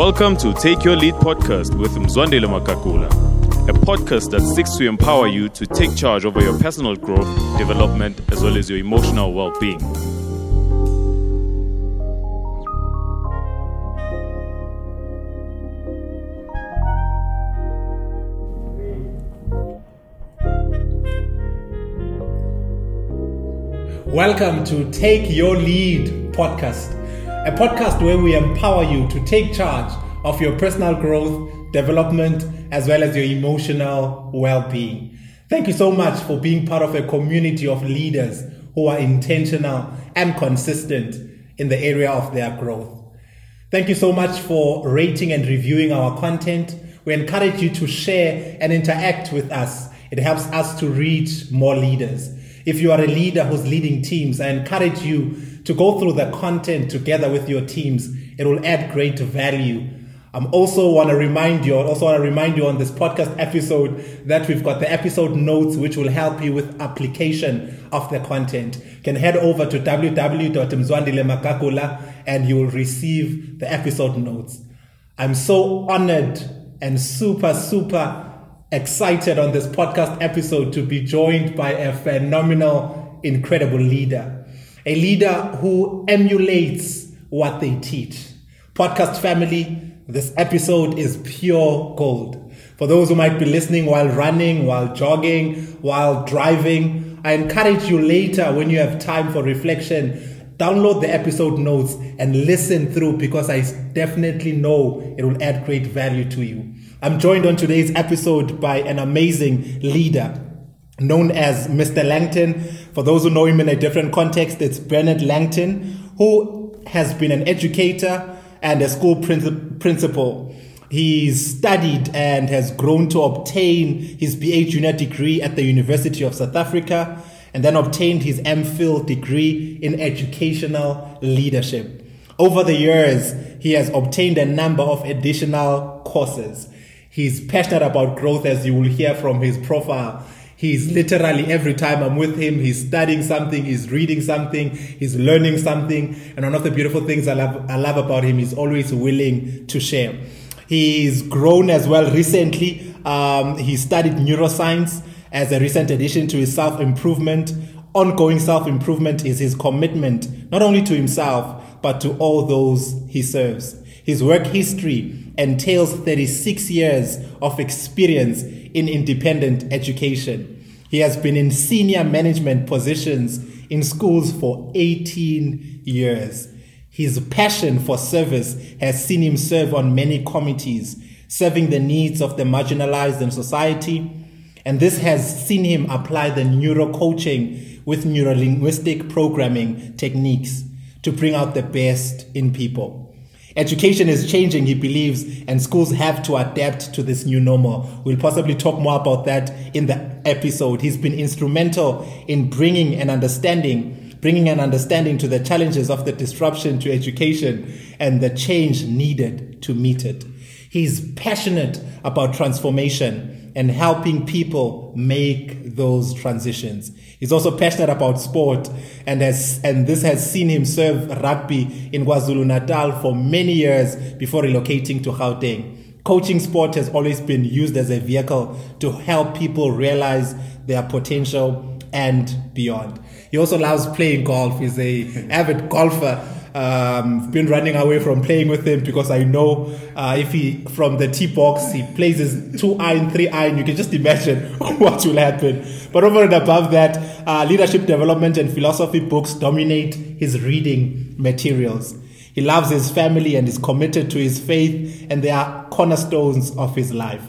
Welcome to Take Your Lead podcast with Mzwandile Makakula, a podcast that seeks to empower you to take charge over your personal growth, development, as well as your emotional well being. Welcome to Take Your Lead podcast, a podcast where we empower you to take charge of your personal growth, development, as well as your emotional well being. Thank you so much for being part of a community of leaders who are intentional and consistent in the area of their growth. Thank you so much for rating and reviewing our content. We encourage you to share and interact with us. It helps us to reach more leaders. If you are a leader who's leading teams, I encourage you to go through the content together with your teams. It will add great value. I'm also want to remind you, I also want to remind you on this podcast episode that we've got the episode notes which will help you with application of the content. You can head over to www.mzwandilemakakula and you will receive the episode notes. I'm so honored and super, super excited on this podcast episode to be joined by a phenomenal, incredible leader. A leader who emulates what they teach. Podcast family, this episode is pure gold. For those who might be listening while running, while jogging, while driving, I encourage you later when you have time for reflection, download the episode notes and listen through because I definitely know it will add great value to you. I'm joined on today's episode by an amazing leader known as Mr. Langton. For those who know him in a different context, it's Bernard Langton, who has been an educator and a school princi- principal. He's studied and has grown to obtain his BA junior degree at the University of South Africa and then obtained his MPhil degree in educational leadership. Over the years, he has obtained a number of additional courses. He's passionate about growth, as you will hear from his profile. He's literally every time I'm with him, he's studying something, he's reading something, he's learning something. And one of the beautiful things I love, I love about him is always willing to share. He's grown as well recently. Um, he studied neuroscience as a recent addition to his self improvement. Ongoing self improvement is his commitment, not only to himself, but to all those he serves. His work history entails 36 years of experience in independent education. He has been in senior management positions in schools for 18 years. His passion for service has seen him serve on many committees, serving the needs of the marginalized in society. And this has seen him apply the neuro coaching with neurolinguistic programming techniques to bring out the best in people. Education is changing, he believes, and schools have to adapt to this new normal. We'll possibly talk more about that in the episode. He's been instrumental in bringing an understanding, bringing an understanding to the challenges of the disruption to education and the change needed to meet it. He's passionate about transformation and helping people make those transitions. He's also passionate about sport and has, and this has seen him serve rugby in KwaZulu Natal for many years before relocating to Gauteng. Coaching sport has always been used as a vehicle to help people realize their potential and beyond. He also loves playing golf. He's a avid golfer um, been running away from playing with him because I know uh, if he from the tee box he plays his two iron, three iron, you can just imagine what will happen. But over and above that, uh, leadership development and philosophy books dominate his reading materials. He loves his family and is committed to his faith, and they are cornerstones of his life.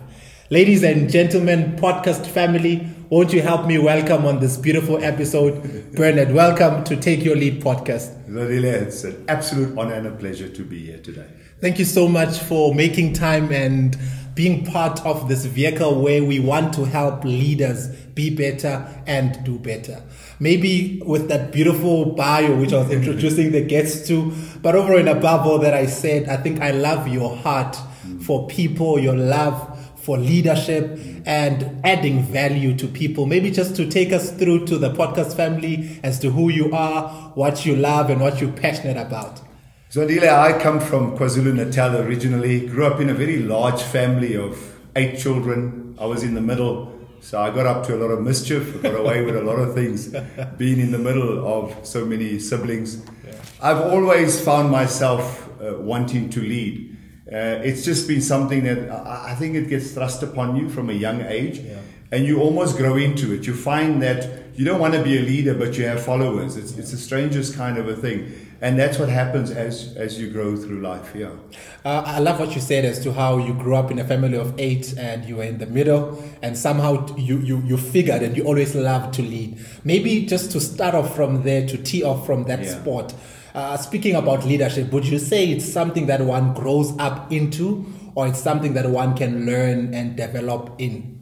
Ladies and gentlemen, podcast family, won't you help me welcome on this beautiful episode, Bernard? Welcome to Take Your Lead podcast. Really, it's an absolute honor and a pleasure to be here today. Thank you so much for making time and being part of this vehicle where we want to help leaders be better and do better. Maybe with that beautiful bio, which I was introducing the guests to, but over and above all that I said, I think I love your heart mm. for people, your love for leadership and adding value to people. Maybe just to take us through to the podcast family as to who you are, what you love, and what you're passionate about. So Zwandile, I come from KwaZulu Natal originally, grew up in a very large family of eight children. I was in the middle, so I got up to a lot of mischief, got away with a lot of things, being in the middle of so many siblings. I've always found myself uh, wanting to lead. Uh, it's just been something that I, I think it gets thrust upon you from a young age. Yeah. And you almost grow into it. You find that you don't want to be a leader, but you have followers. It's, it's the strangest kind of a thing. And that's what happens as, as you grow through life, yeah. Uh, I love what you said as to how you grew up in a family of eight and you were in the middle, and somehow you, you, you figured and you always loved to lead. Maybe just to start off from there, to tee off from that Yeah. spot. Uh, speaking about leadership, would you say it's something that one grows up into, or it's something that one can learn and develop in?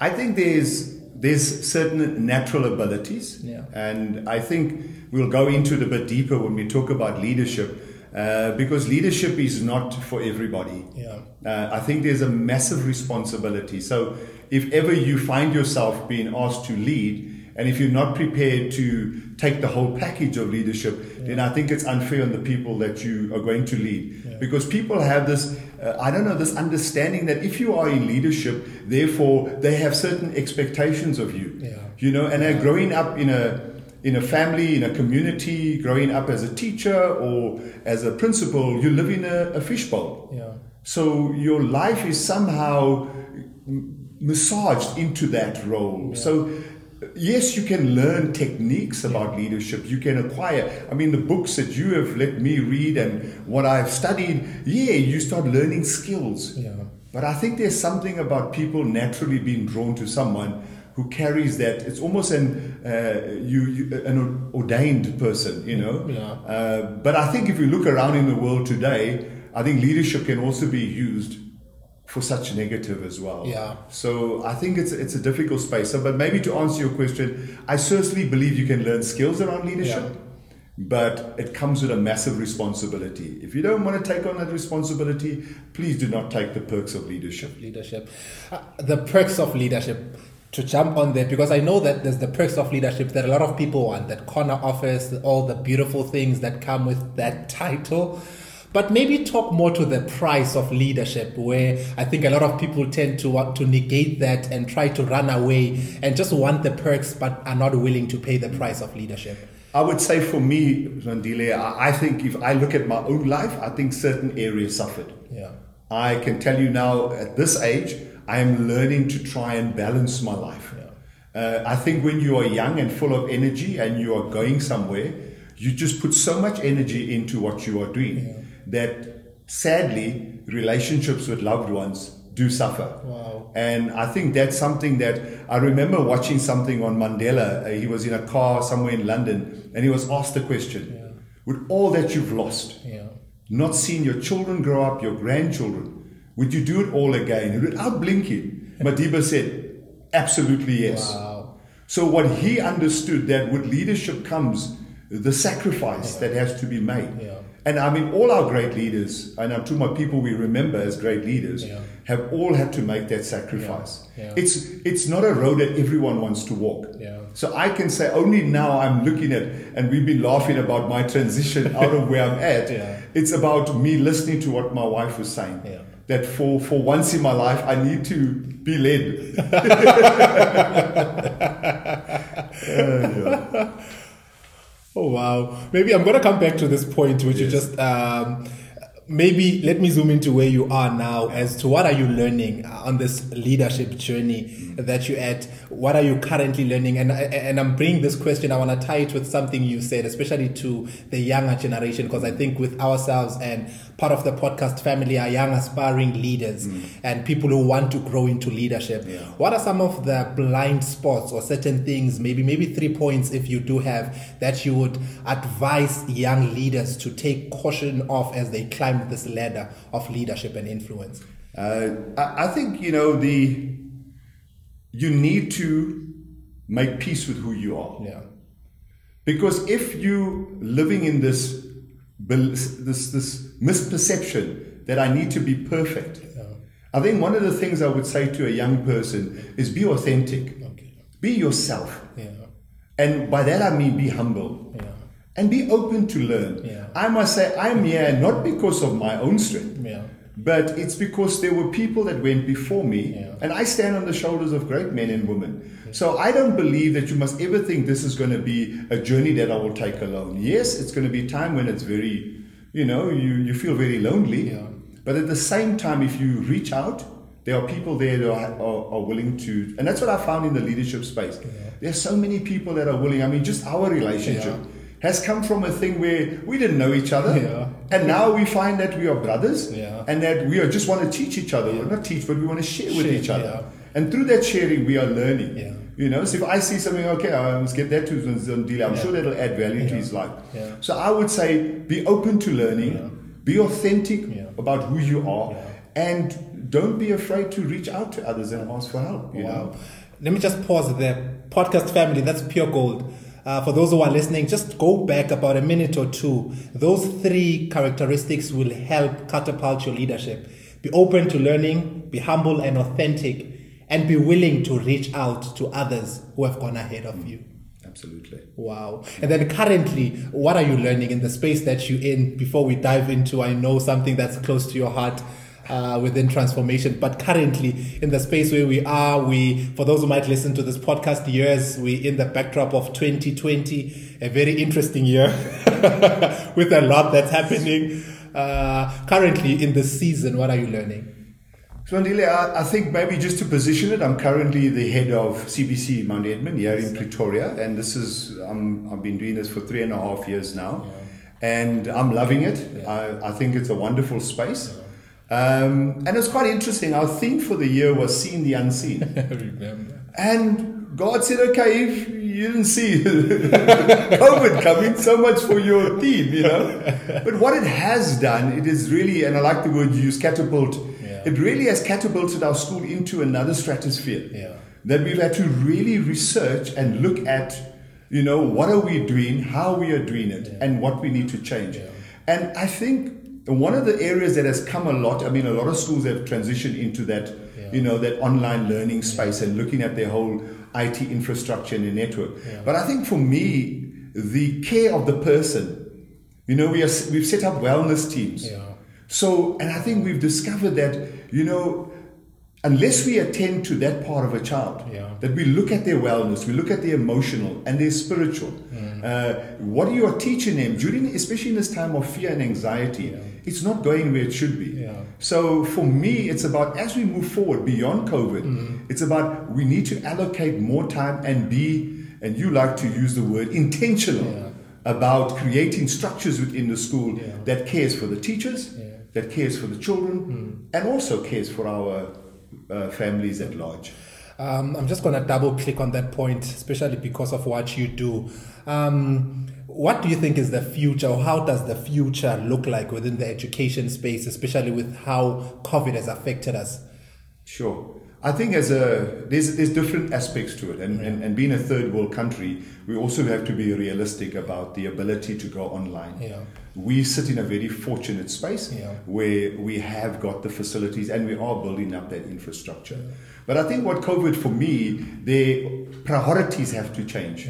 I think there's there's certain natural abilities, Yeah. and I think we'll go into it a bit deeper when we talk about leadership, uh, because leadership is not for everybody. Yeah. Uh, I think there's a massive responsibility. So if ever you find yourself being asked to lead, and if you're not prepared to take the whole package of leadership, then I think it's unfair on the people that you are going to lead. Because people have this, uh, I don't know, this understanding that if you are in leadership, therefore they have certain expectations of you. Yeah. You know, and uh, growing up in a in a family, in a community, growing up as a teacher or as a principal, you live in a, a fishbowl. Yeah. So your life is somehow massaged into that role. So yes, you can learn techniques about leadership. You can acquire. I mean, the books that you have let me read and what I've studied. Yeah, you start learning skills. Yeah. But I think there's something about people naturally being drawn to someone who carries that. It's almost an uh, you, you an ordained person, you know. Yeah. Uh, but I think if you look around in the world today, I think leadership can also be used for such negative as well. Yeah. So I think it's it's a difficult space. So, but maybe to answer your question, I certainly believe you can learn skills around leadership. Yeah. But it comes with a massive responsibility. If you don't want to take on that responsibility, please do not take the perks of leadership. leadership. Uh, the perks of leadership. To jump on that, because I know that there's the perks of leadership that a lot of people want that corner office, all the beautiful things that come with that title. But maybe talk more to the price of leadership, where I think a lot of people tend to want to negate that and try to run away and just want the perks but are not willing to pay the price of leadership. I would say for me, Zwandile, I think if I look at my own life, I think certain areas suffered. Yeah. I can tell you now at this age, I am learning to try and balance my life. Uh, I think when you are young and full of energy and you are going somewhere, you just put so much energy into what you are doing that sadly, relationships with loved ones do suffer. Wow. And I think that's something that I remember watching something on Mandela. Uh, he was in a car somewhere in London and he was asked the question With all that you've lost, Yeah. not seeing your children grow up, your grandchildren, would you do it all again? Without blinking, Madiba said, absolutely yes. Wow. So what he understood that with leadership comes the sacrifice that has to be made. And I mean, all our great leaders, and I'm talking about people we remember as great leaders, Yeah. have all had to make that sacrifice. Yeah. Yeah. It's it's not a road that everyone wants to walk. So I can say only now I'm looking at, and we've been laughing about my transition out of where I'm at. It's about me listening to what my wife was saying. Yeah. That for, for once in my life, I need to be led. Oh, Oh wow! Maybe I'm gonna come back to this point, which you just um, maybe let me zoom into where you are now as to what are you learning uh, on this leadership journey that you're at. What are you currently learning? And and I'm bringing this question. I want to tie it with something you said, especially to the younger generation, because I think with ourselves and part of the podcast family are young aspiring leaders mm. and people who want to grow into leadership. Yeah. What are some of the blind spots or certain things, maybe maybe three points if you do have that you would advise young leaders to take caution of as they climb this ladder of leadership and influence? Uh, I, I think you know the you need to make peace with who you are. Yeah. Because if you living in this this this misperception that I need to be perfect, I think one of the things I would say to a young person is be authentic, Okay. be yourself, Yeah. and by that I mean be humble. Yeah. And be open to learn. Yeah. I must say, I'm here not because of my own strength, Yeah. but it's because there were people that went before me, Yeah. and I stand on the shoulders of great men and women. So I don't believe that you must ever think this is going to be a journey that I will take alone. Yes, it's going to be time when it's very, you know, you, you feel very lonely. Yeah. But at the same time, if you reach out, there are people there that are, are, are willing to, and that's what I found in the leadership space. There are so many people that are willing. I mean, just our relationship Yeah. Has come from a thing where we didn't know each other, Yeah. and now we find that we are brothers, Yeah. and that we are just want to teach each other. Well, not teach, but we want to share with each other. yeah. And through that sharing, we are learning. Yeah. You know, so if I see something, okay, I must get that to Zwandile, I'm Yeah. sure that'll add value to his life. Yeah. So I would say be open to learning, Yeah. be authentic Yeah. about who you are, Yeah. and don't be afraid to reach out to others and ask for help. You Wow. know? Let me just pause there. Podcast family, that's pure gold. Uh, for those who are listening, just go back about a minute or two. Those three characteristics will help catapult your leadership. Be open to learning, be humble and authentic, and be willing to reach out to others who have gone ahead of you. Absolutely. Wow. And then currently, what are you learning in the space that you're in before we dive into, I know something that's close to your heart uh, within transformation, but currently in the space where we are, we, for those who might listen to this podcast years, we in the backdrop of 2020, a very interesting year with a lot that's happening. Uh, currently in the season, what are you learning? So, Andile, I, I think maybe just to position it, I'm currently the head of CBC Mount Edmund here in Pretoria, and this is um, I've been doing this for three and a half years now, and I'm loving it. I, I think it's a wonderful space, um, and it's quite interesting. Our theme for the year was "Seeing the Unseen," Remember. and God said, "Okay, if you didn't see COVID coming, so much for your theme, you know." But what it has done, it is really, and I like the word you use, catapult. Yeah. It really has catapulted our school into another stratosphere. Yeah. That we've had to really research and look at, you know, what are we doing, how we are doing it, and what we need to change. Yeah. And I think one of the areas that has come a lot, I mean, a lot of schools have transitioned into that, Yeah. you know, that online learning space and looking at their whole IT infrastructure and the network. Yeah. But I think for me, the care of the person, you know, we are, we've set up wellness teams. Yeah. So, and I think we've discovered that, you know, unless we attend to that part of a child, Yeah. that we look at their wellness, we look at their emotional and their spiritual. Uh, what you are teaching them during, especially in this time of fear and anxiety, Yeah. It's not going where it should be. Yeah. So for me, it's about as we move forward beyond COVID, Mm-hmm. it's about we need to allocate more time and be, and you like to use the word intentional Yeah. about creating structures within the school Yeah. that cares for the teachers, that cares for the children, and also cares for our uh, families at large. Um, I'm just going to double click on that point, especially because of what you do. Um, what do you think is the future, or how does the future look like within the education space, especially with how COVID has affected us? Sure. I think as a there's there's different aspects to it, and, and, and being a third world country, we also have to be realistic about the ability to go online. Yeah. We sit in a very fortunate space Yeah. where we have got the facilities and we are building up that infrastructure. But I think what COVID for me, the priorities have to change.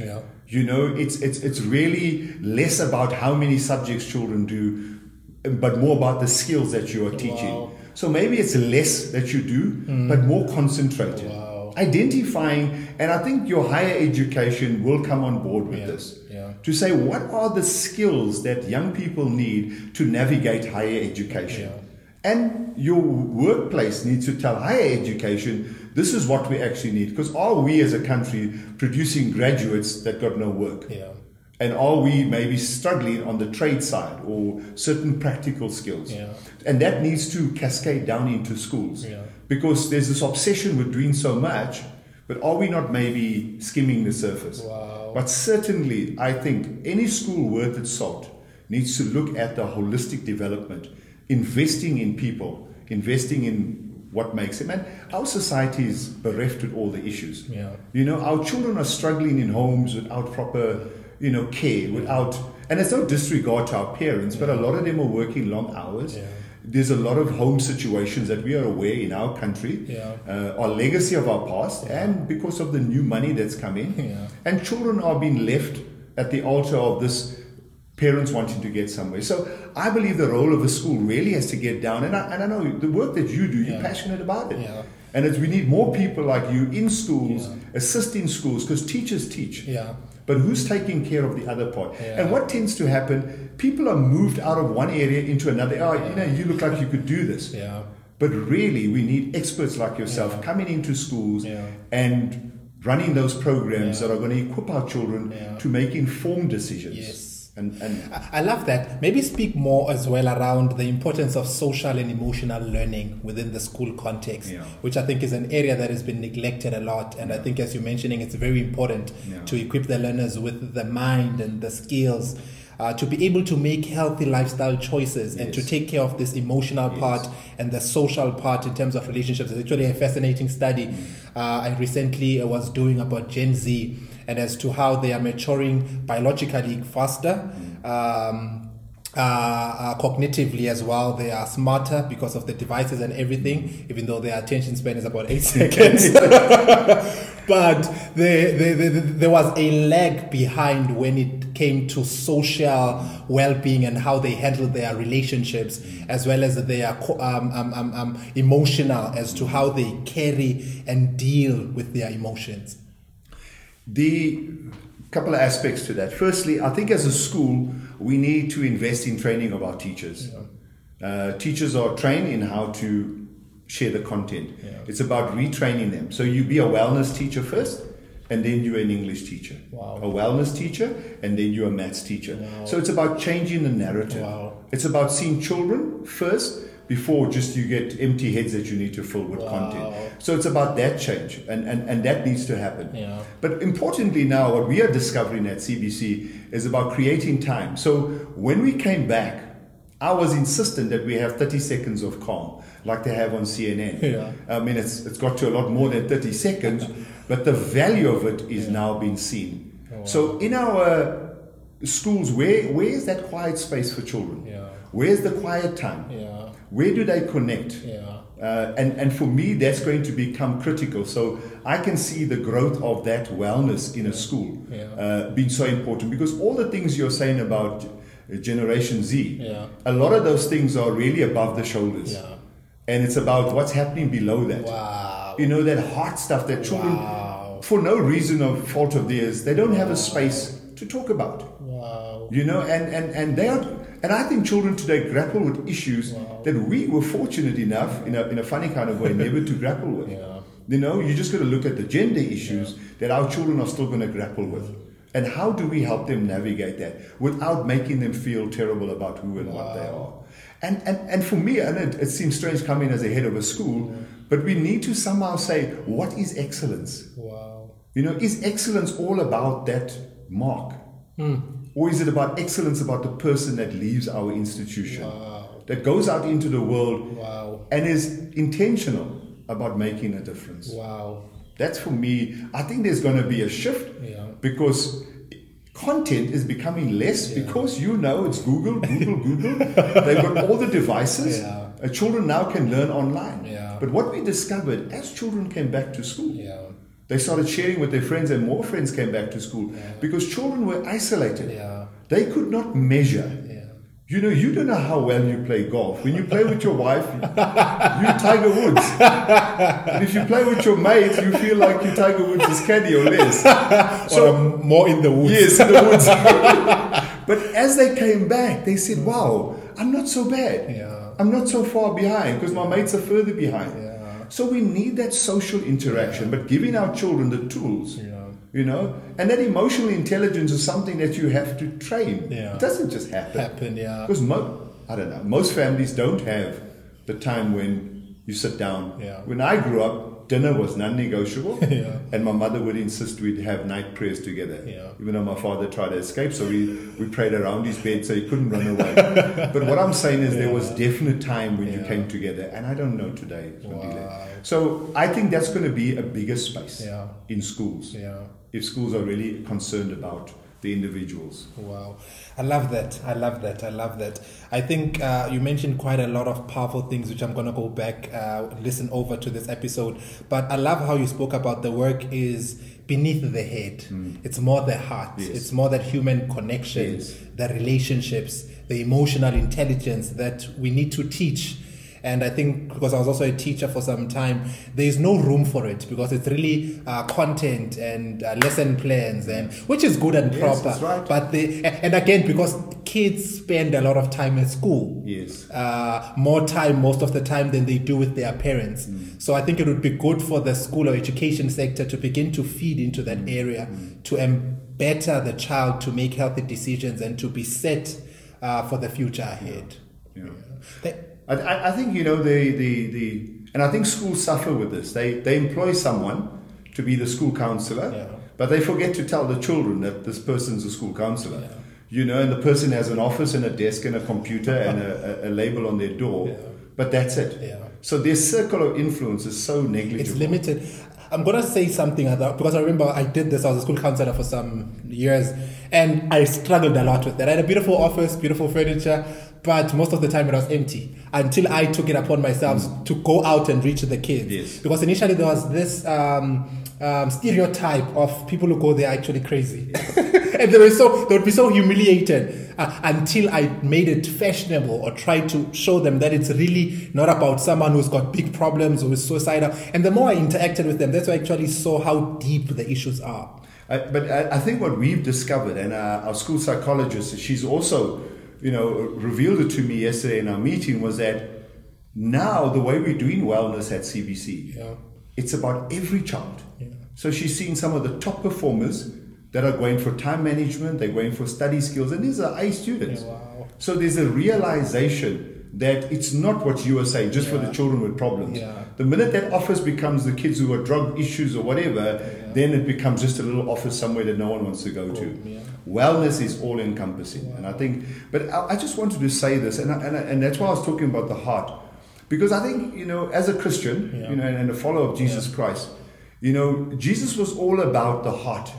You know, it's it's it's really less about how many subjects children do, but more about the skills that you are teaching. Wow. So maybe it's less that you do, mm. but more concentrated. Wow. Identifying, and I think your higher education will come on board with Yeah, this. yeah. To say what are the skills that young people need to navigate higher education. Yeah. And your workplace needs to tell higher education, this is what we actually need. Because are we as a country producing graduates that got no work? Yeah. And are we maybe struggling on the trade side or certain practical skills? Yeah. And that needs to cascade down into schools. Yeah. Because there's this obsession with doing so much, but are we not maybe skimming the surface? Wow. But certainly, I think any school worth its salt needs to look at the holistic development, investing in people, investing in what makes them. And our society is bereft with all the issues. Yeah. You know, our children are struggling in homes without proper, you know, care, without, and it's no disregard to our parents, but a lot of them are working long hours. Yeah. There's a lot of home situations that we are aware in our country Yeah. uh, are legacy of our past, and because of the new money that's come in, Yeah. and children are being left at the altar of this parents wanting to get somewhere. So I believe the role of a school really has to get down. And I, and I know the work that you do, you're Yeah. passionate about it. Yeah. And it's, we need more people like you in schools, Yeah. assisting schools, because teachers teach. Yeah. But who's taking care of the other part? Yeah. And what tends to happen, people are moved out of one area into another. Oh, you know, you look like you could do this. Yeah. But really, we need experts like yourself coming into schools Yeah. and running those programs that are going to equip our children to make informed decisions. Yes. And, and I love that. Maybe speak more as well around the importance of social and emotional learning within the school context, Yeah. which I think is an area that has been neglected a lot. And I think, as you're mentioning, it's very important Yeah. to equip the learners with the mind and the skills. Uh, to be able to make healthy lifestyle choices and to take care of this emotional part and the social part in terms of relationships. It's actually a fascinating study uh, I recently was doing about Gen Z and as to how they are maturing biologically faster. Um, uh, uh, cognitively as well, they are smarter because of the devices and everything, even though their attention span is about eight seconds. but there, there, there, there was a lag behind when it came to social well-being and how they handle their relationships as well as their um, um, um, um, emotional as to how they carry and deal with their emotions the couple of aspects to that. Firstly, I think as a school, we need to invest in training of our teachers. Uh, teachers are trained in how to share the content. Yeah. It's about retraining them. So you be a wellness teacher first, and then you're an English teacher. Wow. A wellness teacher, and then you're a maths teacher. Wow. So it's about changing the narrative. Wow. It's about seeing children first before just you get empty heads that you need to fill with Wow. content. So it's about that change, and, and, and that needs to happen. Yeah. But importantly, now what we are discovering at CBC is about creating time. So when we came back, I was insistent that we have 30 seconds of calm, like they have on CNN. Yeah. I mean, it's, it's got to a lot more than 30 seconds, but the value of it is now being seen. Oh, So in our schools, where, where is that quiet space for children? Yeah. Where's the quiet time? yeah Where do they connect? yeah Uh, and, and for me, that's going to become critical. So I can see the growth of that wellness in a school Yeah. uh, being so important because all the things you're saying about uh, Generation Z, Yeah. a lot of those things are really above the shoulders. Yeah. And it's about what's happening below that. wow You know, that heart stuff that children, Wow. for no reason or fault of theirs, they don't have a space to talk about wow you know and and and they are and i think children today grapple with issues that we were fortunate enough in a, in a funny kind of way never to grapple with. Yeah. you know you just got to look at the gender issues that our children are still going to grapple with. And how do we help them navigate that without making them feel terrible about who and what they are? And and and for me and it, it seems strange coming as a head of a school but we need to somehow say what is excellence? Wow. You know, is excellence all about that mark? Hmm. Or is it about excellence about the person that leaves our institution, Wow. that goes out into the world wow and is intentional about making a difference? wow That's for me, I think there's going to be a shift Yeah. because content is becoming less because you know it's Google, Google, Google. They've got all the devices. Yeah. Uh, children now can learn online. Yeah. But what we discovered as children came back to school, yeah they started sharing with their friends, and more friends came back to school because children were isolated. Yeah. They could not measure. yeah You know, you don't know how well you play golf. When you play with your wife, you're Tiger Woods. And if you play with your mate, you feel like you're Tiger Woods' is caddy or less. so um, more in the woods Yes, in the woods. but as they came back, they said, wow, I'm not so bad. Yeah. I'm not so far behind because my mates are further behind. So we need that social interaction, but giving our children the tools. You know, and that emotional intelligence is something that you have to train. Yeah. It doesn't just happen. happen yeah Because mo- I don't know, most families don't have the time when you sit down. Yeah. When I grew up, dinner was non-negotiable, Yeah. and my mother would insist we'd have night prayers together. Yeah. Even though my father tried to escape, so we, we prayed around his bed so he couldn't run away. but what I'm saying is there was definite time when you came together, and I don't know today. It's gonna be Wow. So I think that's going to be a bigger space Yeah. in schools yeah if schools are really concerned about the individuals. Wow, I love that. I love that. I love that. I think uh, you mentioned quite a lot of powerful things, which I'm gonna go back uh, listen over to this episode. But I love how you spoke about the work is beneath the head. It's more the heart. Yes. It's more that human connection, Yes. the relationships, the emotional intelligence that we need to teach. And I think because I was also a teacher for some time, there is no room for it because it's really uh, content and uh, lesson plans, and which is good and Yes, proper. that's right. But the and again because kids spend a lot of time at school, Yes. uh, more time most of the time than they do with their parents. Mm. So I think it would be good for the school or education sector to begin to feed into that Mm. area to better the child to make healthy decisions and to be set uh, for the future ahead. Yeah. I, I I think you know the, the, the and I think schools suffer with this. They they employ someone to be the school counselor, Yeah. but they forget to tell the children that this person's a school counselor. You know, and the person has an office and a desk and a computer and a, a, a label on their door, Yeah. but that's it. Yeah. So their circle of influence is so negligible. It's limited. I'm gonna say something about because I remember I did this. I was a school counselor for some years, and I struggled a lot with that. I had a beautiful office, beautiful furniture, but most of the time it was empty until I took it upon myself to go out and reach the kids. Yes. Because initially there was this um, um, stereotype of people who go there actually crazy, and they were so they would be so humiliated uh, until I made it fashionable or tried to show them that it's really not about someone who's got big problems or is suicidal. And the more I interacted with them, that's why I actually saw how deep the issues are. I, but I, I think what we've discovered, and uh, our school psychologist, she's also, you know, revealed it to me yesterday in our meeting, was that now the way we're doing wellness at CBC, Yeah. it's about every child. Yeah. So she's seen some of the top performers that are going for time management, they're going for study skills, and these are A students. Yeah, wow. So there's a realization that it's not what you are saying, just for the children with problems. Yeah. The minute that office becomes the kids who are drug issues or whatever, then it becomes just a little office somewhere that no one wants to go to. yeah. Wellness is all encompassing. And I think, but I, I just wanted to say this, and, I, and, I, and that's why I was talking about the heart. Because I think, you know, as a Christian, Yeah. you know, and, and a follower of Jesus Christ, you know, Jesus was all about the heart.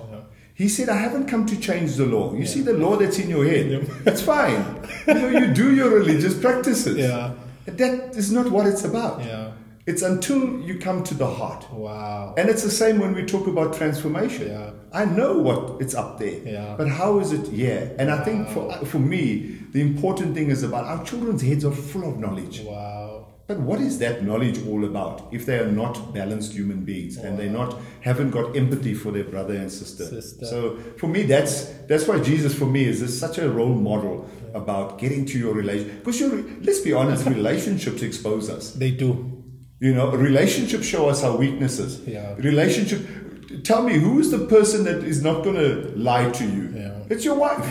He said, I haven't come to change the law. You see the law that's in your head. It's fine. you know, you do your religious practices. Yeah. That is not what it's about. Yeah. It's until you come to the heart. Wow. And it's the same when we talk about transformation. Yeah. I know what it's up there. Yeah. But how is it Yeah. And I think for, for me, the important thing is about our children's heads are full of knowledge. Wow. But what is that knowledge all about if they are not balanced human beings and they not haven't got empathy for their brother and sister? Sister. So for me, that's that's why Jesus for me is, is such a role model about getting to your relation. Because let's be honest, relationships expose us. They do. You know, relationships show us our weaknesses. Yeah. Relationship. Tell me, who is the person that is not going to lie to you? Yeah. It's your wife.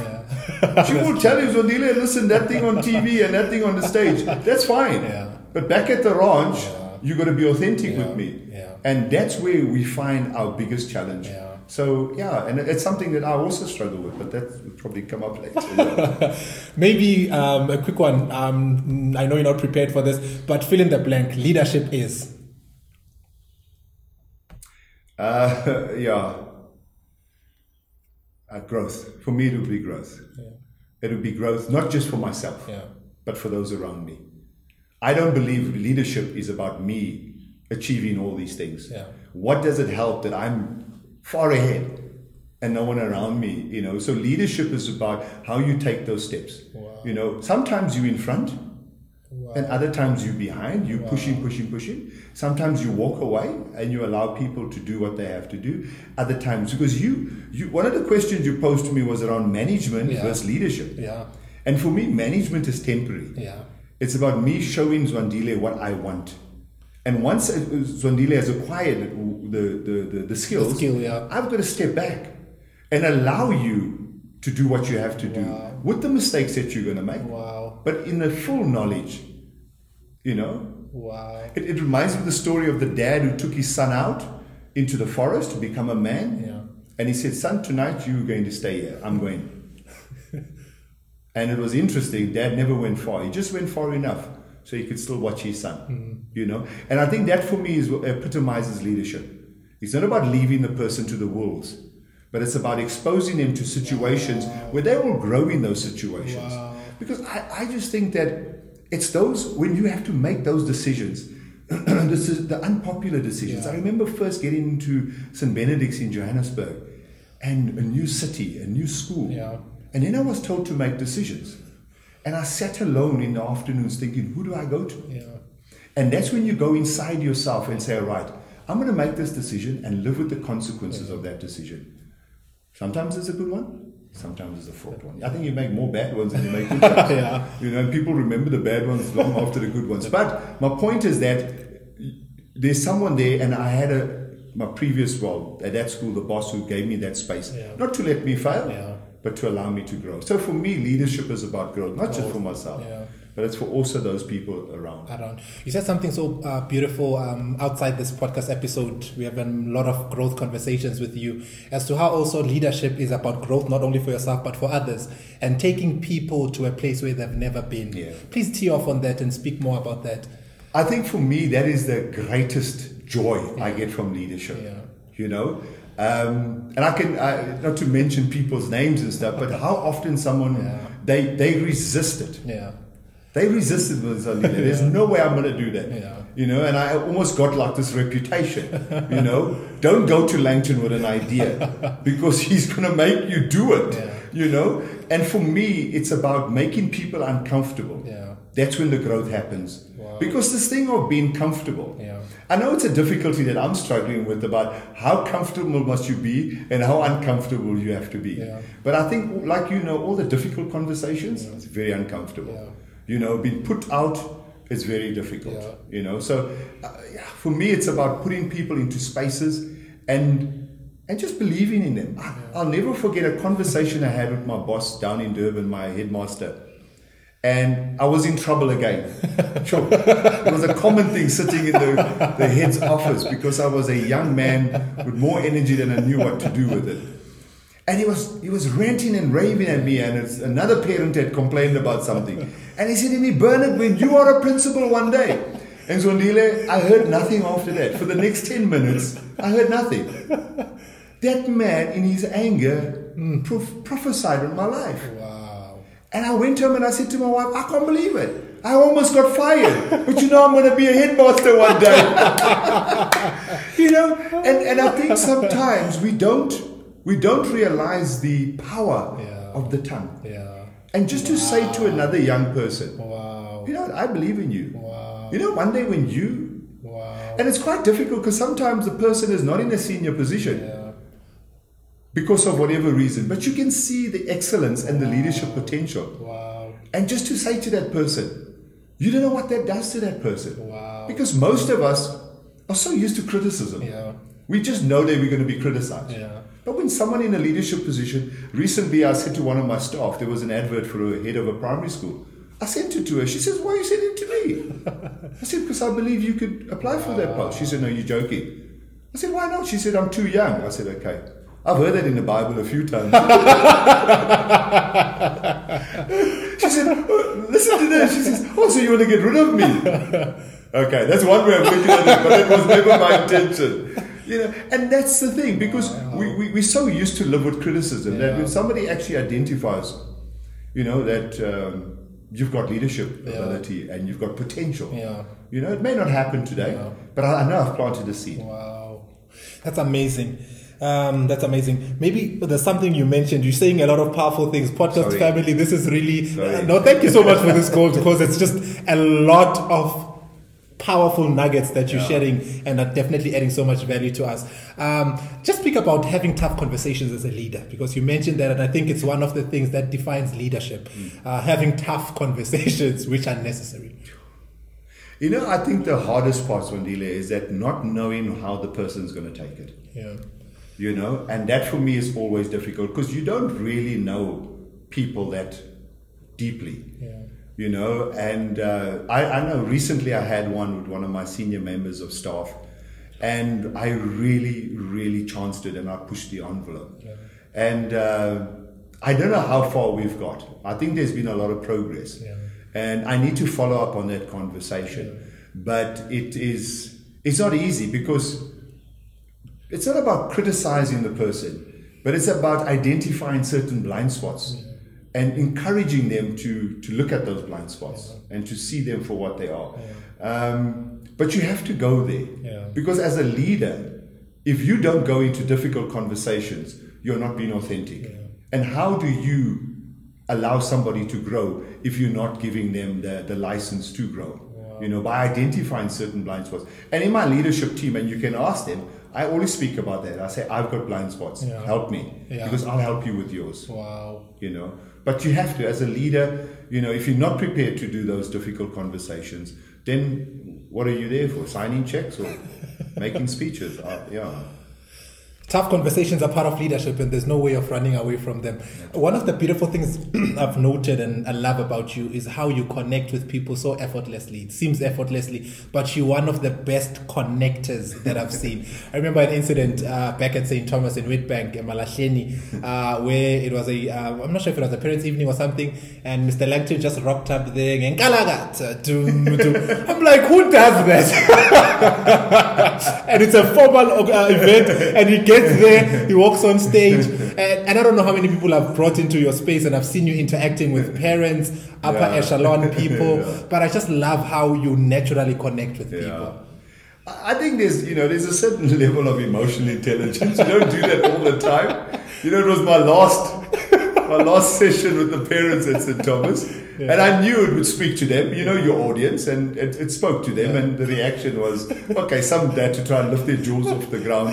she will tell you, Zwandile, listen, that thing on TV and that thing on the stage. That's fine. Yeah. But back at the ranch, Yeah. you got to be authentic Yeah. with me. Yeah. And that's where we find our biggest challenge. Yeah. So, yeah, and it's something that I also struggle with, but that will probably come up later. Maybe um, a quick one. Um, I know you're not prepared for this, but fill in the blank. Leadership is. Uh, yeah. Uh, growth. For me, it would be growth. It would be growth, not just for myself, Yeah. but for those around me. I don't believe leadership is about me achieving all these things. Yeah. What does it help that I'm far ahead and no one around me? You know, so leadership is about how you take those steps. Wow. You know, sometimes you're in front, Wow. and other times you're behind, you pushing, pushing, pushing. Sometimes you walk away and you allow people to do what they have to do. Other times, because you, you one of the questions you posed to me was around management Yeah. versus leadership. Yeah. And for me, management is temporary. Yeah. It's about me showing Zwandile what I want. And once uh, Zwandile has acquired the, the, the, the skills, The skill, yeah. I've got to step back and allow you to do what you have to do Wow. with the mistakes that you're going to make Wow. but in the full knowledge, you know. Wow. It, it reminds me of the story of the dad who took his son out into the forest to become a man. Yeah. And he said, Son, tonight you're going to stay here. I'm going. And it was interesting. Dad never went far. He just went far enough so he could still watch his son. Mm-hmm. You know? And I think that for me is what epitomizes leadership. It's not about leaving the person to the wolves, but it's about exposing them to situations where they will grow in those situations. Wow. Because I, I just think that it's those when you have to make those decisions. this is the unpopular decisions. Yeah. I remember first getting into St. Benedict's in Johannesburg and a new city, a new school. Yeah. And then I was told to make decisions. And I sat alone in the afternoons thinking, who do I go to? Yeah. And that's when you go inside yourself and say, all right, I'm going to make this decision and live with the consequences of that decision. Sometimes it's a good one, sometimes it's a fraught one. I think you make more bad ones than you make good ones. Yeah. You know, and people remember the bad ones long after the good ones. But my point is that there's someone there, and I had a my previous role at that school, the boss who gave me that space, Yeah. not to let me fail, Yeah. But to allow me to grow. So for me, leadership is about growth, not just for myself, Yeah. but it's for also those people around. around. You said something so uh, beautiful um, outside this podcast episode. We have a lot of growth conversations with you as to how also leadership is about growth, not only for yourself but for others, and taking people to a place where they've never been. Yeah. Please tee off on that and speak more about that. I think for me, that is the greatest joy I get from leadership. Yeah. You know, um, and I can I, not to mention people's names and stuff, but how often someone Yeah. they they resist it. Yeah. They resisted with a leader. There's no way I'm going to do that. Yeah. You know, and I almost got like this reputation. you know, don't go to Langton with an idea because he's going to make you do it. Yeah. You know, and for me, it's about making people uncomfortable. Yeah. That's when the growth happens. Wow. Because this thing of being comfortable. Yeah. I know it's a difficulty that I'm struggling with about how comfortable must you be and how uncomfortable you have to be. Yeah. But I think, like you know, all the difficult conversations, it's very uncomfortable. Yeah. You know, being put out is very difficult. Yeah. You know, so uh, yeah, for me, it's about putting people into spaces and and just believing in them. I, I'll never forget a conversation I had with my boss down in Durban, my headmaster. And I was in trouble again. Sure. It was a common thing sitting in the, the head's office because I was a young man with more energy than I knew what to do with it. And he was he was ranting and raving at me, and another parent had complained about something. And he said to me, Bernard, when you are a principal one day. And Zwandile, I heard nothing after that. For the next 10 minutes, I heard nothing. That man, in his anger, hmm. prof- prophesied on my life. Wow. And I went home and I said to my wife, I can't believe it. I almost got fired. But you know, I'm going to be a headmaster one day. you know, and, and I think sometimes we don't, we don't realize the power Yeah. of the tongue. Yeah. And just to say to another young person, Wow. you know, I believe in you. Wow. You know, one day when you, Wow. and it's quite difficult because sometimes the person is not in a senior position Yeah. Because of whatever reason, but you can see the excellence and the leadership potential. Wow. And just to say to that person, you don't know what that does to that person. Wow. Because most of us are so used to criticism. Yeah. We just know that we're going to be criticized. Yeah. But when someone in a leadership position, recently I said to one of my staff, there was an advert for a head of a primary school. I sent it to her. She says, Why are you sending it to me? I said, Because I believe you could apply for that post. She said, No, you're joking. I said, Why not? She said, I'm too young. I said, Okay. I've heard that in the Bible a few times. she said, "Oh, Listen to this. She says, Oh, so you want to get rid of me? okay, that's one way of looking at it, but that was never my intention. You know, and that's the thing because we, we, we're so used to live with criticism that when somebody actually identifies, you know, that um, you've got leadership Yeah. ability and you've got potential. Yeah. You know, it may not happen today, Yeah. but I, I know I've planted a seed. Wow, that's amazing. Um, that's amazing. Maybe there's something you mentioned. You're saying a lot of powerful things. Podcast Sorry. family. This is really uh, no. Thank you so much for this call because it's just a lot of powerful nuggets that you're Yeah. sharing and are definitely adding so much value to us. Um, just speak about having tough conversations as a leader because you mentioned that, and I think it's one of the things that defines leadership. Uh, having tough conversations, which are necessary. You know, I think the hardest part, Zwandile, is that not knowing how the person's going to take it. Yeah. You know, and that for me is always difficult because you don't really know people that deeply. Yeah. You know, and uh, I, I know recently I had one with one of my senior members of staff, and I really, really chanced it and I pushed the envelope. And uh, I don't know how far we've got. I think there's been a lot of progress. Yeah. And I need to follow up on that conversation. But it is, it's not easy because it's not about criticizing the person, but it's about identifying certain blind spots and encouraging them to to look at those blind spots and to see them for what they are. Um, but you have to go there because as a leader, if you don't go into difficult conversations, you're not being authentic. And how do you allow somebody to grow if you're not giving them the, the license to grow? You know, by identifying certain blind spots. And in my leadership team, and you can ask them, I always speak about that. I say, I've got blind spots. Yeah. Help me. Yeah. Because I'll help you with yours Wow. you know but you have to as a leader you know if you're not prepared to do those difficult conversations then what are you there for signing checks or making speeches uh, yeah Tough conversations are part of leadership, and there's no way of running away from them. One of the beautiful things I've noted and I love about you is how you connect with people so effortlessly. It seems effortlessly, but you're one of the best connectors that I've seen. I remember an incident uh, back at St. Thomas in Witbank, in Emalahleni, uh, where it was a, uh, I'm not sure if it was a parents' evening or something, and Mr. Langton just rocked up there, and to, I'm like, who does that? and it's a formal uh, event, and he gets there, he walks on stage, and, and I don't know how many people I've brought into your space, and I've seen you interacting with parents, upper Yeah. echelon people, Yeah. but I just love how you naturally connect with yeah people. I I think there's you know there's a certain level of emotional intelligence. You don't do that all the time. You know, it was my last my last session with the parents at St. Thomas, and I knew it would speak to them. You know, your audience, and it, it spoke to them, and the reaction was okay. Some dad to try and lift their jaws off the ground,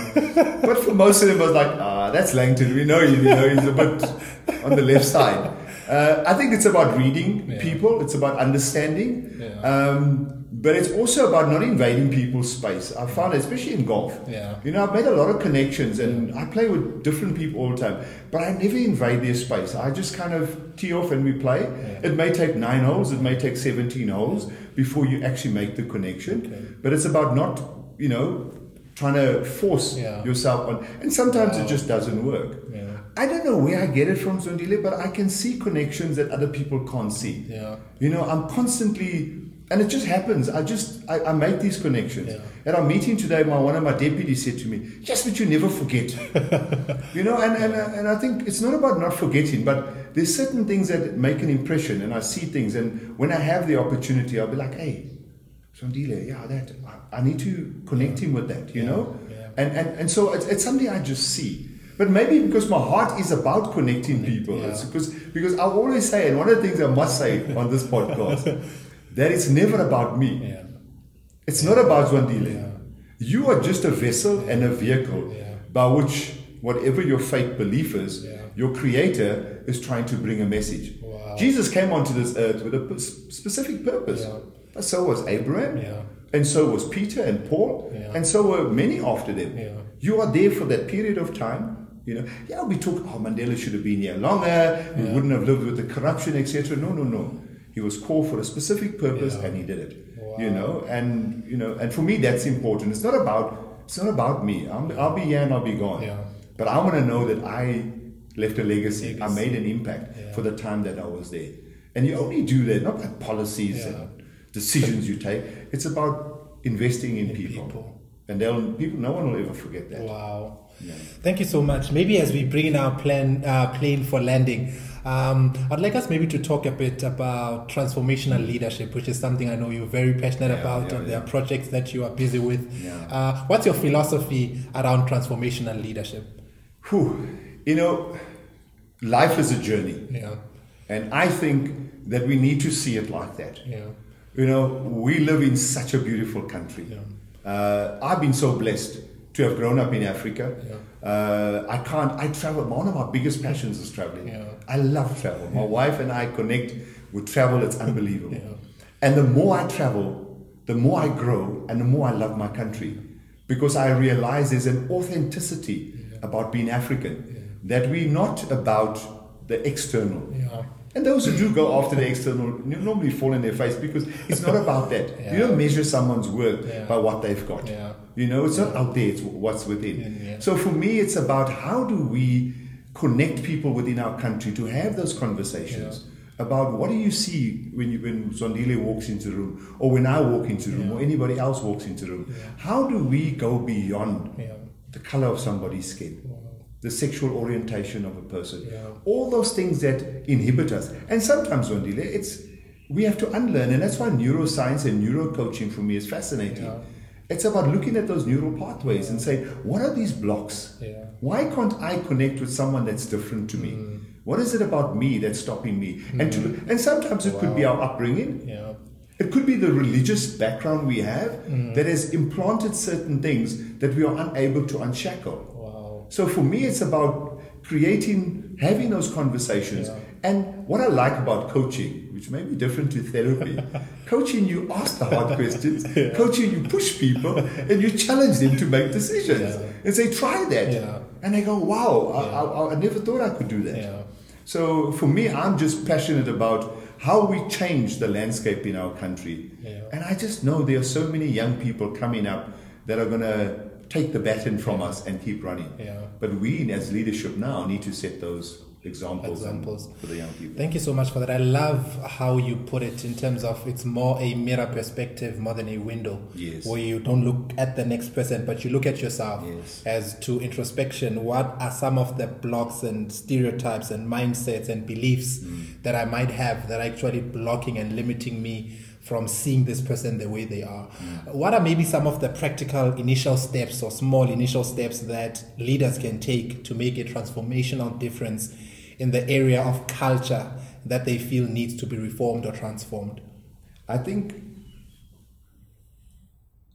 but for most of them, I was like, ah, that's Langton. We know him. You know, he's a bit on the left side. Uh, I think it's about reading Yeah. people. It's about understanding. Yeah. Um, but it's also about not invading people's space. I found, especially in golf, Yeah. you know, I've made a lot of connections and I play with different people all the time, but I never invade their space. I just kind of tee off and we play. It may take nine holes, it may take 17 holes before you actually make the connection. Okay. But it's about not, you know, trying to force Yeah. yourself on. And sometimes Wow. it just doesn't work. Yeah. I don't know where I get it from, Zwandile, but I can see connections that other people can't see. Yeah. You know, I'm constantly, and it just happens. I just, I, I make these connections. Yeah. At our meeting today, my one of my deputies said to me, "Yes, but you never forget." you know, and, and uh, and I think it's not about not forgetting, but there's certain things that make an impression, and I see things, and when I have the opportunity, I'll be like, "Hey, Zwandile, yeah, that I, I need to connect him with that." You Yeah. know, Yeah. and and and so it's, it's something I just see. But maybe because my heart is about connecting people, yeah. it's because because I always say, and one of the things I must say on this podcast, that it's never about me. Yeah. It's not about Zwandile. Yeah. You are just a vessel and a vehicle Yeah. by which whatever your faith belief is, your creator is trying to bring a message. Wow. Jesus came onto this earth with a p- specific purpose. So was Abraham. Yeah. And so was Peter and Paul. And so were many after them. You are there for that period of time. You know, yeah, we talk, oh, Mandela should have been here longer. We wouldn't have lived with the corruption, etc. No, no, no. He was called for a specific purpose, Yeah. and he did it. Wow. You know, and you know, and for me, that's important. It's not about it's not about me. I'm, I'll be here and I'll be gone. Yeah. But I want to know that I left a legacy. I made an impact Yeah. for the time that I was there. And you only do that not by policies and decisions you take. It's about investing in, In people. people. And they'll people. No one will ever forget that. Wow. Thank you so much. Maybe as we bring in our plan, uh, plane for landing, um, I'd like us maybe to talk a bit about transformational leadership, which is something I know you're very passionate Yeah, about, yeah, and there yeah. are projects that you are busy with. Yeah. Uh, what's your philosophy around transformational leadership? Whew. You know, life is a journey. Yeah. And I think that we need to see it like that. Yeah. You know, we live in such a beautiful country. Yeah. Uh, I've been so blessed to have grown up in Africa. Yeah. Uh, I can't, I travel, one of my biggest passions is traveling. Yeah. I love travel. My wife and I connect with travel, it's unbelievable. And the more I travel, the more I grow and the more I love my country. Because I realize there's an authenticity about being African, that we're not about the external. Yeah. And those who do go after the external normally fall in their face because it's not about that. You don't measure someone's worth Yeah. by what they've got. Yeah. You know, it's not out there, it's what's within. Yeah, yeah. So for me, it's about how do we connect people within our country to have those conversations about what do you see when you, when Zwandile walks into the room, or when I walk into the room, Yeah. or anybody else walks into the room. Yeah. How do we go beyond Yeah. the color of somebody's skin? the sexual orientation of a person, Yeah. all those things that inhibit us. And sometimes, Wandile, it's we have to unlearn, and that's why neuroscience and neuro coaching for me is fascinating. Yeah. It's about looking at those neural pathways and saying, what are these blocks? Yeah. Why can't I connect with someone that's different to me? Mm. What is it about me that's stopping me? And to and sometimes it could be our upbringing. Yeah. It could be the religious background we have Mm. that has implanted certain things that we are unable to unshackle. Wow. So for me, it's about creating, having those conversations. Yeah. And what I like about coaching, which may be different to therapy, coaching, you ask the hard questions. Coaching, you push people and you challenge them to make decisions Yeah. and say, try that. Yeah. And they go, wow, I, I, I never thought I could do that. Yeah. So for me, I'm just passionate about how we change the landscape in our country. Yeah. And I just know there are so many young people coming up that are going to take the baton from us and keep running. Yeah. But we, as leadership now, need to set those examples, Examples. for the young people. Thank you so much for that. I love how you put it in terms of it's more a mirror perspective more than a window. Yes. Where you don't look at the next person, but you look at yourself Yes. as to introspection. What are some of the blocks and stereotypes and mindsets and beliefs Mm. that I might have that are actually blocking and limiting me from seeing this person the way they are? Mm. What are maybe some of the practical initial steps or small initial steps that leaders can take to make a transformational difference in the area of culture that they feel needs to be reformed or transformed? I think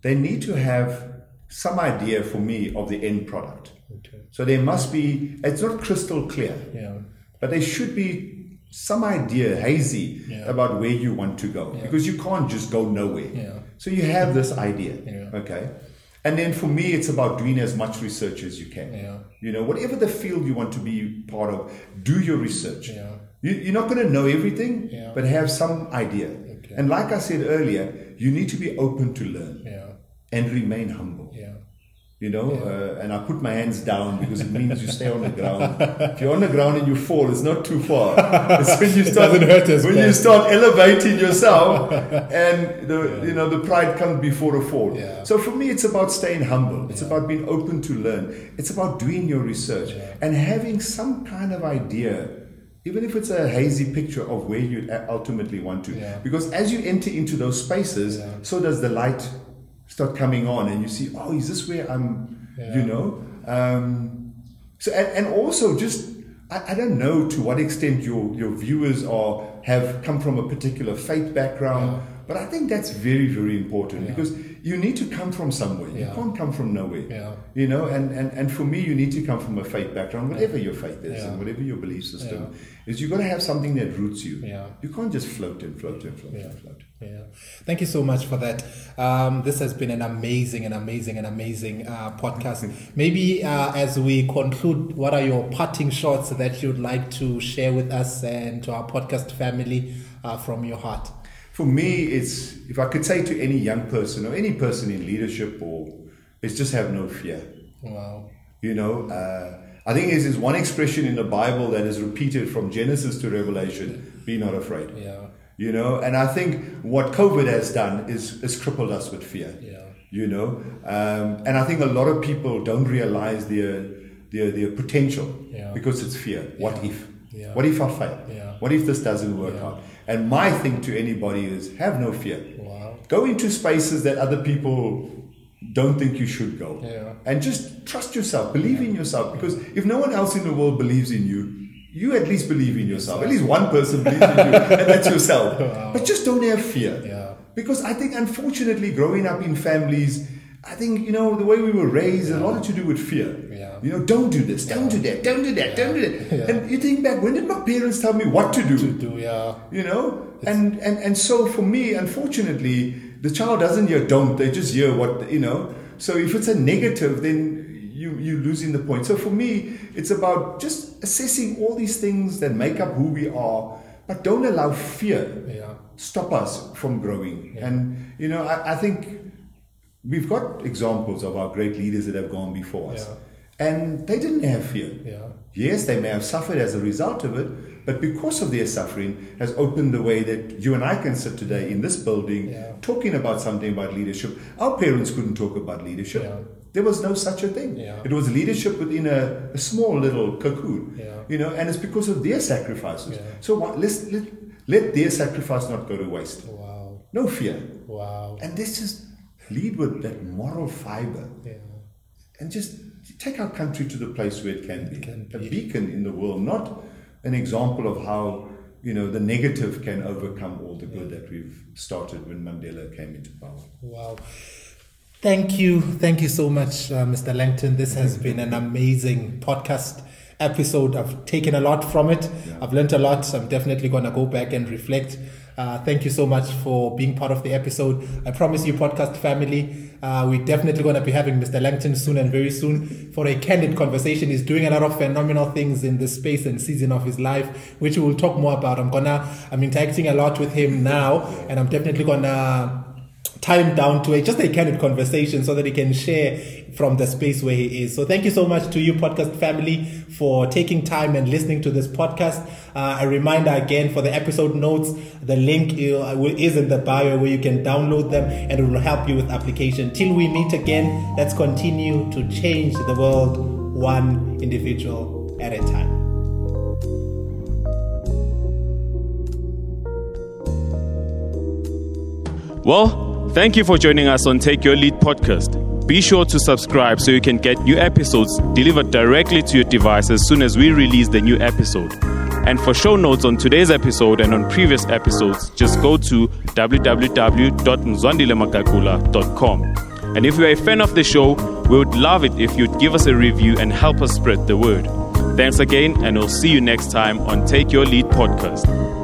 they need to have some idea for me of the end product. Okay. So there must be, it's not crystal clear. Yeah. But there should be some idea, hazy, Yeah. about where you want to go. Because you can't just go nowhere. Yeah. So you have this idea. Yeah. Okay. And then for me, it's about doing as much research as you can. Yeah. You know, whatever the field you want to be part of, do your research. Yeah. You, you're not going to know everything, Yeah. but have some idea. Okay. And like I said earlier, you need to be open to learn Yeah. and remain humble. Yeah. You know, uh, and I put my hands down because it means you stay on the ground. if you're on the ground and you fall, it's not too far. It's when you start, Doesn't hurt as when bad. you start elevating yourself, and the you know the pride comes before a fall. Yeah. So for me, it's about staying humble. It's about being open to learn. It's about doing your research Yeah. and having some kind of idea. Even if it's a hazy picture of where you ultimately want to, Yeah. because as you enter into those spaces, Yeah. so does the light start coming on, and you see, oh, is this where I'm? Yeah. You know, um, so and, and also just I, I don't know to what extent your your viewers are have come from a particular faith background, Yeah. but I think that's very very important Yeah. because you need to come from somewhere. You can't come from nowhere. Yeah. You know, and, and, and for me, you need to come from a faith background, whatever your faith is Yeah. and whatever your belief system is. You've got to have something that roots you. Yeah. You can't just float and float and float Yeah. and float. Yeah. Thank you so much for that. Um, this has been an amazing, and amazing, and amazing uh, podcast. Maybe uh, as we conclude, what are your parting shots that you'd like to share with us and to our podcast family uh, from your heart? For me, it's if I could say to any young person or any person in leadership, or it's just have no fear. Wow. You know, uh, I think there's one expression in the Bible that is repeated from Genesis to Revelation: "Be not afraid." Yeah. You know, and I think what COVID has done is, is crippled us with fear. Yeah. You know, um, and I think a lot of people don't realize their their, their potential Yeah. because it's fear. What Yeah. if? Yeah. What if I fail? Yeah. What if this doesn't work out? And my thing to anybody is have no fear. Wow. Go into spaces that other people don't think you should go. Yeah. And just trust yourself, believe in yourself. Because if no one else in the world believes in you, you at least believe in yourself. At least one person believes in you, and that's yourself. But just don't have fear. Yeah. Because I think, unfortunately, growing up in families, I think, you know, the way we were raised, a lot to do with fear. Yeah. You know, don't do this, don't do that, don't do that, don't do that. Yeah. And you think back, when did my parents tell me what to do? To do, yeah. you know and, and and so for me unfortunately the child doesn't hear don't they just hear what you know so if it's a negative then you you're losing the point so for me it's about just assessing all these things that make up who we are but don't allow fear Yeah. stop us from growing and you know I, I think we've got examples of our great leaders that have gone before us and they didn't have fear Yeah. Yes, they may have suffered as a result of it, But because of their suffering, has opened the way that you and I can sit today in this building Yeah. talking about something about leadership. Our parents couldn't talk about leadership. Yeah. There was no such a thing. Yeah. It was leadership within a, a small little cocoon. Yeah. You know, and it's because of their sacrifices. Yeah. So what, let's, let, let their sacrifice not go to waste. Wow. No fear. Wow. And let's just lead with that moral fiber Yeah. and just take our country to the place where it can be. can A beacon in the world, not an example of how you know the negative can overcome all the good that we've started when Mandela came into power. Wow. Thank you. Thank you so much, uh, Mr. Langton. This has been an amazing podcast episode. I've taken a lot from it. I've learned a lot. I'm definitely going to go back and reflect. Uh, thank you so much for being part of the episode. I promise you, podcast family, uh, we're definitely going to be having Mr. Langton soon and very soon for a candid conversation. He's doing a lot of phenomenal things in this space and season of his life, which we will talk more about. I'm gonna, I'm interacting a lot with him now, and I'm definitely gonna time down to a just a candid conversation so that he can share from the space where he is. So thank you so much to you podcast family for taking time and listening to this podcast. Uh, a reminder again for the episode notes, the link uh, is in the bio where you can download them and it will help you with application. Till we meet again, let's continue to change the world one individual at a time. Well, thank you for joining us on Take Your Lead podcast. Be sure to subscribe so you can get new episodes delivered directly to your device as soon as we release the new episode. And for show notes on today's episode and on previous episodes, just go to www.mzwandilemakakula.com. And if you're a fan of the show, we would love it if you'd give us a review and help us spread the word. Thanks again, and we'll see you next time on Take Your Lead podcast.